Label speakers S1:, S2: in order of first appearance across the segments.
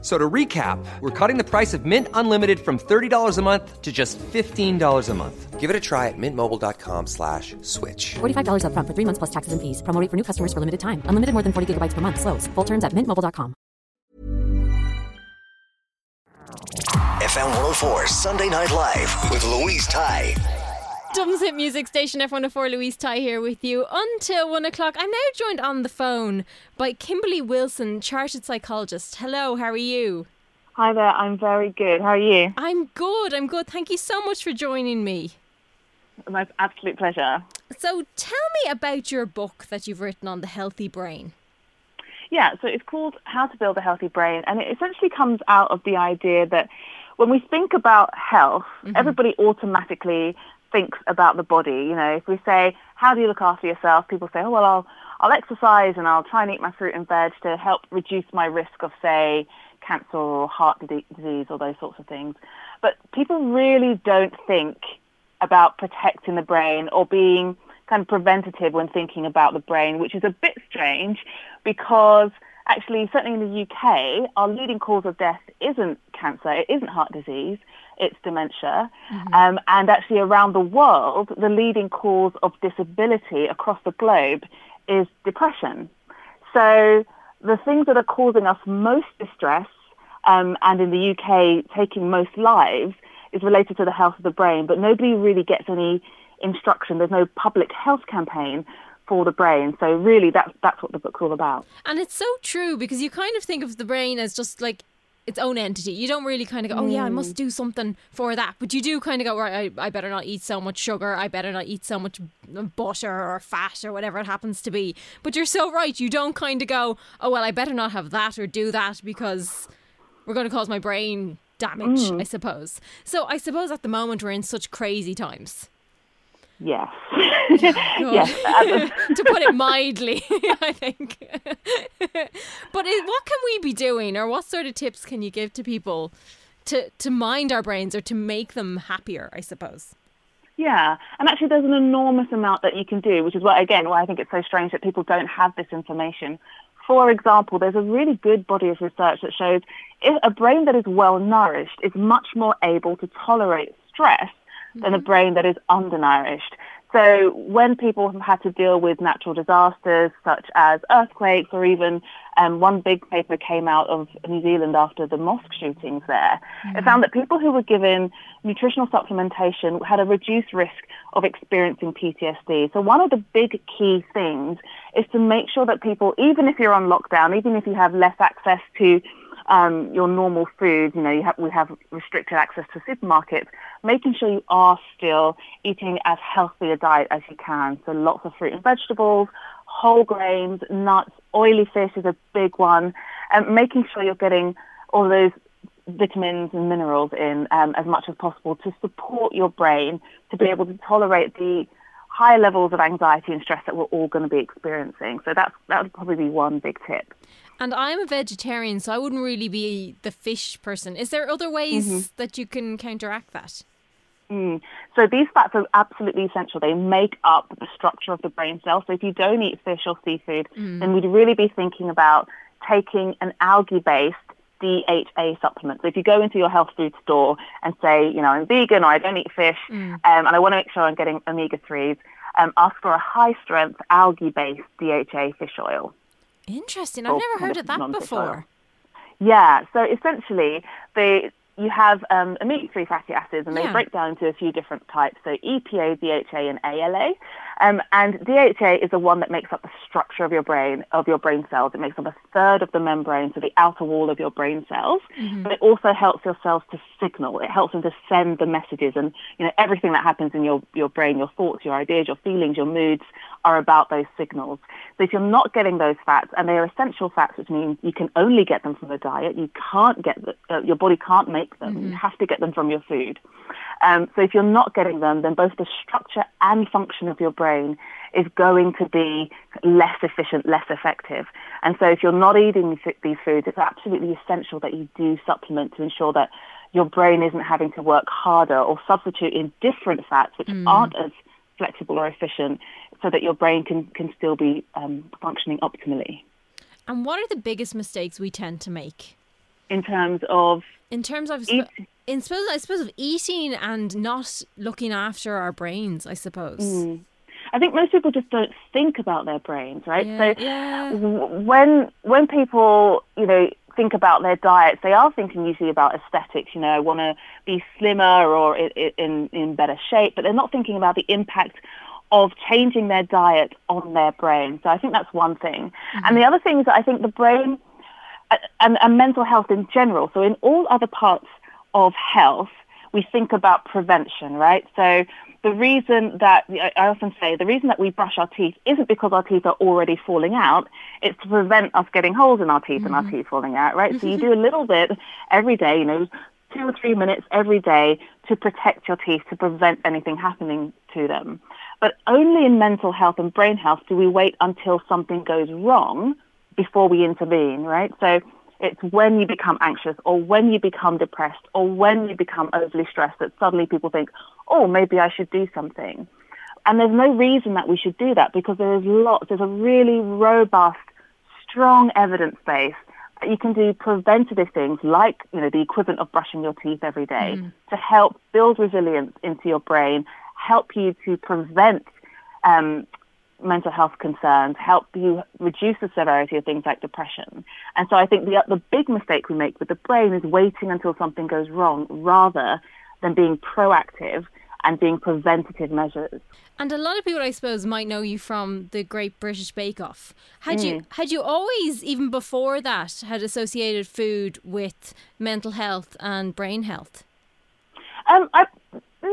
S1: So to recap, we're cutting the price of Mint Unlimited from $30 a month to just $15 a month.
S2: Give it a try at mintmobile.com slash switch.
S3: $45 upfront for three months plus taxes and fees. Promo rate for new customers for limited time. Unlimited more than 40 gigabytes per month. Slows. Full terms at mintmobile.com.
S4: FM 104 Sunday Night Live with Louise Ty.
S5: Dublin's Hit Music Station F104 Louise Ty here with you until one o'clock. I'm now joined on the phone by Kimberley Wilson, chartered psychologist. Hello, how are you?
S6: Hi there, I'm very good. How are you?
S5: I'm good, I'm good. Thank you so much for joining me.
S6: My absolute pleasure.
S5: So tell me about your book that you've written on the healthy brain.
S6: Yeah, so it's called How to Build a Healthy Brain, and it essentially comes out of the idea that when we think about health, mm-hmm. everybody automatically thinks about the body. You know, if we say, how do you look after yourself? People say, oh, well, I'll, I'll exercise and I'll try and eat my fruit and veg to help reduce my risk of, say, cancer or heart disease or those sorts of things. But people really don't think about protecting the brain or being kind of preventative when thinking about the brain, which is a bit strange because actually, certainly in the UK, our leading cause of death isn't cancer, it isn't heart disease, it's dementia. Mm-hmm. Um, and actually, around the world, the leading cause of disability across the globe is depression. So, the things that are causing us most distress, um, and in the UK, taking most lives, is related to the health of the brain, but nobody really gets any instruction. There's no public health campaign for the brain. So really, that's that's what the book's all about.
S5: And it's so true because you kind of think of the brain as just like its own entity. You don't really kind of go, oh yeah, I must mm. do something for that. But you do kind of go, right, I, I better not eat so much sugar. I better not eat so much butter or fat or whatever it happens to be. But you're so right. You don't kind of go, oh well, I better not have that or do that because we're going to cause my brain damage. Mm. I suppose. So I suppose at the moment we're in such crazy times.
S6: Yes. yes.
S5: to put it mildly, I think. but what can we be doing, or what sort of tips can you give to people to, to mind our brains or to make them happier, I suppose?
S6: Yeah, and actually, there's an enormous amount that you can do, which is why, again, why I think it's so strange that people don't have this information. For example, there's a really good body of research that shows if a brain that is well nourished is much more able to tolerate stress than a brain that is undernourished. So when people have had to deal with natural disasters such as earthquakes or even um, one big paper came out of New Zealand after the mosque shootings there, mm-hmm. it found that people who were given nutritional supplementation had a reduced risk of experiencing PTSD. So one of the big key things is to make sure that people, even if you're on lockdown, even if you have less access to um, your normal food, you know, you have, we have restricted access to supermarkets, making sure you are still eating as healthy a diet as you can. So lots of fruit and vegetables, whole grains, nuts, oily fish is a big one, and making sure you're getting all those vitamins and minerals in um, as much as possible to support your brain to be able to tolerate the high levels of anxiety and stress that we're all going to be experiencing. So that's that would probably be one big tip.
S5: And I'm a vegetarian, so I wouldn't really be the fish person. Is there other ways mm-hmm. that you can counteract that?
S6: Mm. So these fats are absolutely essential. They make up the structure of the brain cell. So if you don't eat fish or seafood, mm. then we'd really be thinking about taking an algae-based DHA supplement. So if you go into your health food store and say, you know, I'm vegan or I don't eat fish, mm. um, and I want to make sure I'm getting omega-3s, um, ask for a high-strength algae-based DHA fish oil.
S5: Interesting. I've never heard of that before.
S6: Yeah. So essentially, they you have um, omega-3 fatty acids, and they break down into a few different types. So EPA, DHA, and ALA. Um, and DHA is the one that makes up the structure of your brain, of your brain cells. It makes up a third of the membrane, so the outer wall of your brain cells. Mm-hmm. But it also helps your cells to signal. It helps them to send the messages, and you know everything that happens in your your brain, your thoughts, your ideas, your feelings, your moods, are about those signals. So if you're not getting those fats, and they are essential fats, which means you can only get them from the diet, you can't get the, uh, your body can't make them. Mm-hmm. You have to get them from your food. Um, so if you're not getting them, then both the structure and function of your brain is going to be less efficient, less effective. And so if you're not eating these foods, it's absolutely essential that you do supplement to ensure that your brain isn't having to work harder or substitute in different fats which mm. aren't as flexible or efficient so that your brain can, can still be um, functioning optimally.
S5: And what are the biggest mistakes we tend to make?
S6: In terms of
S5: in terms of eat- in suppose I suppose of eating and not looking after our brains, I suppose.
S6: Mm. I think most people just don't think about their brains, right?
S5: Yeah,
S6: so
S5: yeah.
S6: when when people, you know, think about their diets, they are thinking usually about aesthetics. You know, I want to be slimmer or in in better shape, but they're not thinking about the impact of changing their diet on their brain. So I think that's one thing. Mm-hmm. And the other thing is that I think the brain and, and mental health in general. So in all other parts of health, we think about prevention, right? So the reason that I often say the reason that we brush our teeth isn't because our teeth are already falling out. It's to prevent us getting holes in our teeth mm-hmm. and our mm-hmm. teeth falling out, right? So you do a little bit every day, you know, two or three minutes every day to protect your teeth to prevent anything happening to them. But only in mental health and brain health do we wait until something goes wrong before we intervene, right? So it's when you become anxious or when you become depressed or when you become overly stressed that suddenly people think, oh, maybe I should do something. And there's no reason that we should do that because there is lots, there's a really robust, strong evidence base that you can do preventative things like, you know, the equivalent of brushing your teeth every day mm. to help build resilience into your brain, help you to prevent um, mental health concerns, help you reduce the severity of things like depression. And so I think the, the big mistake we make with the brain is waiting until something goes wrong rather than being proactive and being preventative measures.
S5: And a lot of people, I suppose, might know you from the Great British Bake Off. Had mm. you had you always, even before that, had associated food with mental health and brain health?
S6: Um, I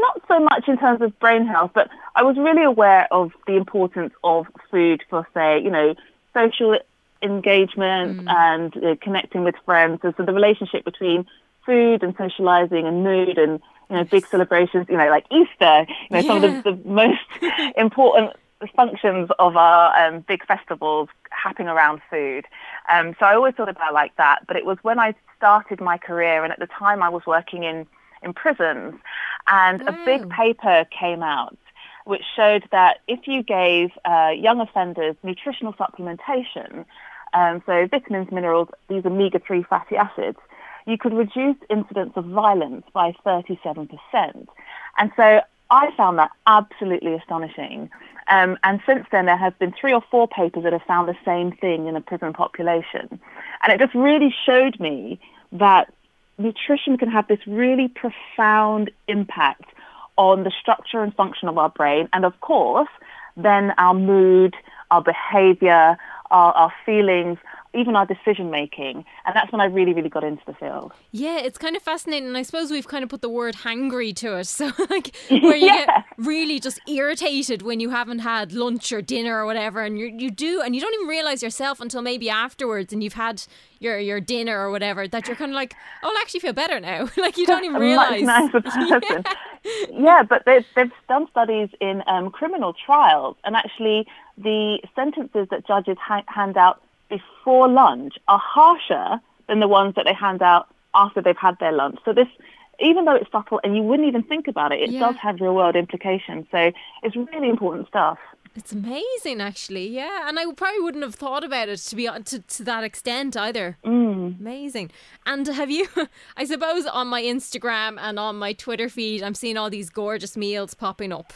S6: not so much in terms of brain health, but I was really aware of the importance of food for, say, you know, social engagement mm. and uh, connecting with friends. And so the relationship between food and socializing and mood and, you know, big celebrations, you know, like Easter, you know, yeah. some of the, the most important functions of our um, big festivals happening around food. Um, so I always thought about like that. But it was when I started my career, and at the time I was working in in prisons. And mm. a big mm. paper came out which showed that if you gave uh, young offenders nutritional supplementation, um, so vitamins, minerals, these omega-3 fatty acids, you could reduce incidence of violence by 37%. And so I found that absolutely astonishing. Um, and since then, there have been three or four papers that have found the same thing in a prison population. And it just really showed me that nutrition can have this really profound impact on the structure and function of our brain. And of course, then our mood, our behavior, our, our feelings, even our decision making. And that's when I really, really got into the field.
S5: Yeah, it's kind of fascinating. And I suppose we've kind of put the word hangry to it. So, like, where you yeah. get really just irritated when you haven't had lunch or dinner or whatever. And you you do, and you don't even realize yourself until maybe afterwards and you've had your, your dinner or whatever that you're kind of like, oh, I actually feel better now. like, you don't even realize.
S6: Much nicer person. yeah. yeah, but they've, they've done studies in um, criminal trials. And actually, the sentences that judges ha- hand out before lunch are harsher than the ones that they hand out after they've had their lunch. So this, even though it's subtle and you wouldn't even think about it, it yeah. does have real world implications. So it's really important stuff.
S5: It's amazing, actually. Yeah, and I probably wouldn't have thought about it to be to, to that extent either.
S6: Mm.
S5: Amazing. And have you? I suppose on my Instagram and on my Twitter feed, I'm seeing all these gorgeous meals popping up.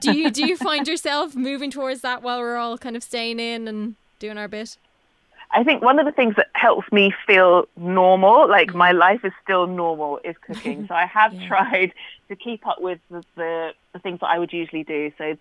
S5: Do you do you find yourself moving towards that while we're all kind of staying in and doing our bit?
S6: I think one of the things that helps me feel normal, like my life is still normal, is cooking. so I have yeah. tried to keep up with the, the, the, things that I would usually do. So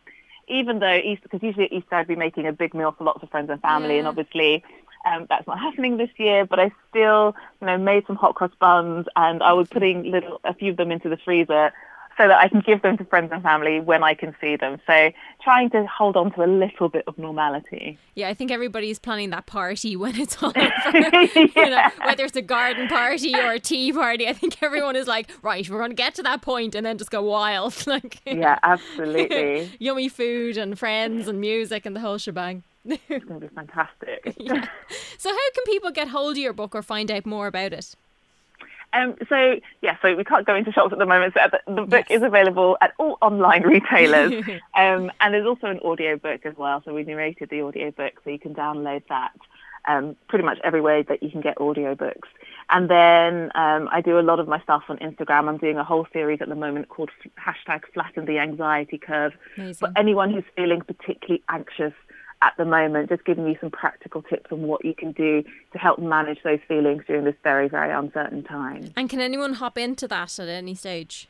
S6: even though Easter, because usually at Easter I'd be making a big meal for lots of friends and family, yeah. and obviously um, that's not happening this year. But I still, you know, made some hot cross buns, and I was putting little a few of them into the freezer so that I can give them to friends and family when I can see them. So trying to hold on to a little bit of normality.
S5: Yeah, I think everybody's planning that party when it's all over. you know, whether it's a garden party or a tea party, I think everyone is like, right, we're going to get to that point and then just go wild. like,
S6: Yeah, absolutely.
S5: yummy food and friends and music and the whole shebang.
S6: it's going to be fantastic.
S5: yeah. So, how can people get hold of your book or find out more about it?
S6: Um, so yeah, so we can't go into shops at the moment. So the, the book
S5: Yes.
S6: is available at all online retailers, um, and there's also an audiobook as well. So we narrated the audiobook, so you can download that um, pretty much everywhere that you can get audiobooks. And then um, I do a lot of my stuff on Instagram. I'm doing a whole series at the moment called hashtag Flatten the Anxiety Curve for anyone who's feeling particularly anxious at the moment, just giving you some practical tips on what you can do to help manage those feelings during this very, very uncertain time.
S5: And can anyone hop into that at any stage?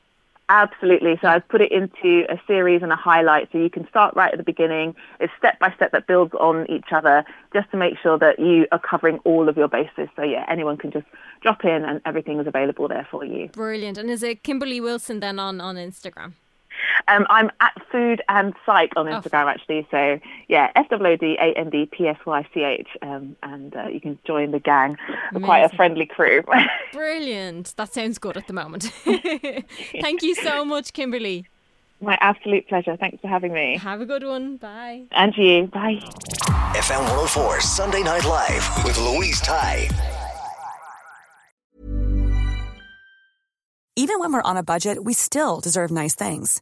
S6: Absolutely. So I've put it into a series and a highlight so you can start right at the beginning. It's step by step that builds on each other just to make sure that you are covering all of your bases. So yeah, anyone can just drop in and everything is available there for you.
S5: Brilliant. And is it Kimberley Wilson then on, on Instagram?
S6: Um, I'm at Food and Psych on Instagram actually. So yeah, S W O D A N D P S Y C H, um, and uh, you can join the gang. We're quite a friendly crew.
S5: Brilliant. That sounds good at the moment. Thank you so much, Kimberley.
S6: My absolute pleasure. Thanks for having me.
S5: Have a good one. Bye.
S6: And you. Bye.
S4: FM 104 Sunday Night Live with Louise Ty.
S7: Even when we're on a budget, we still deserve nice things.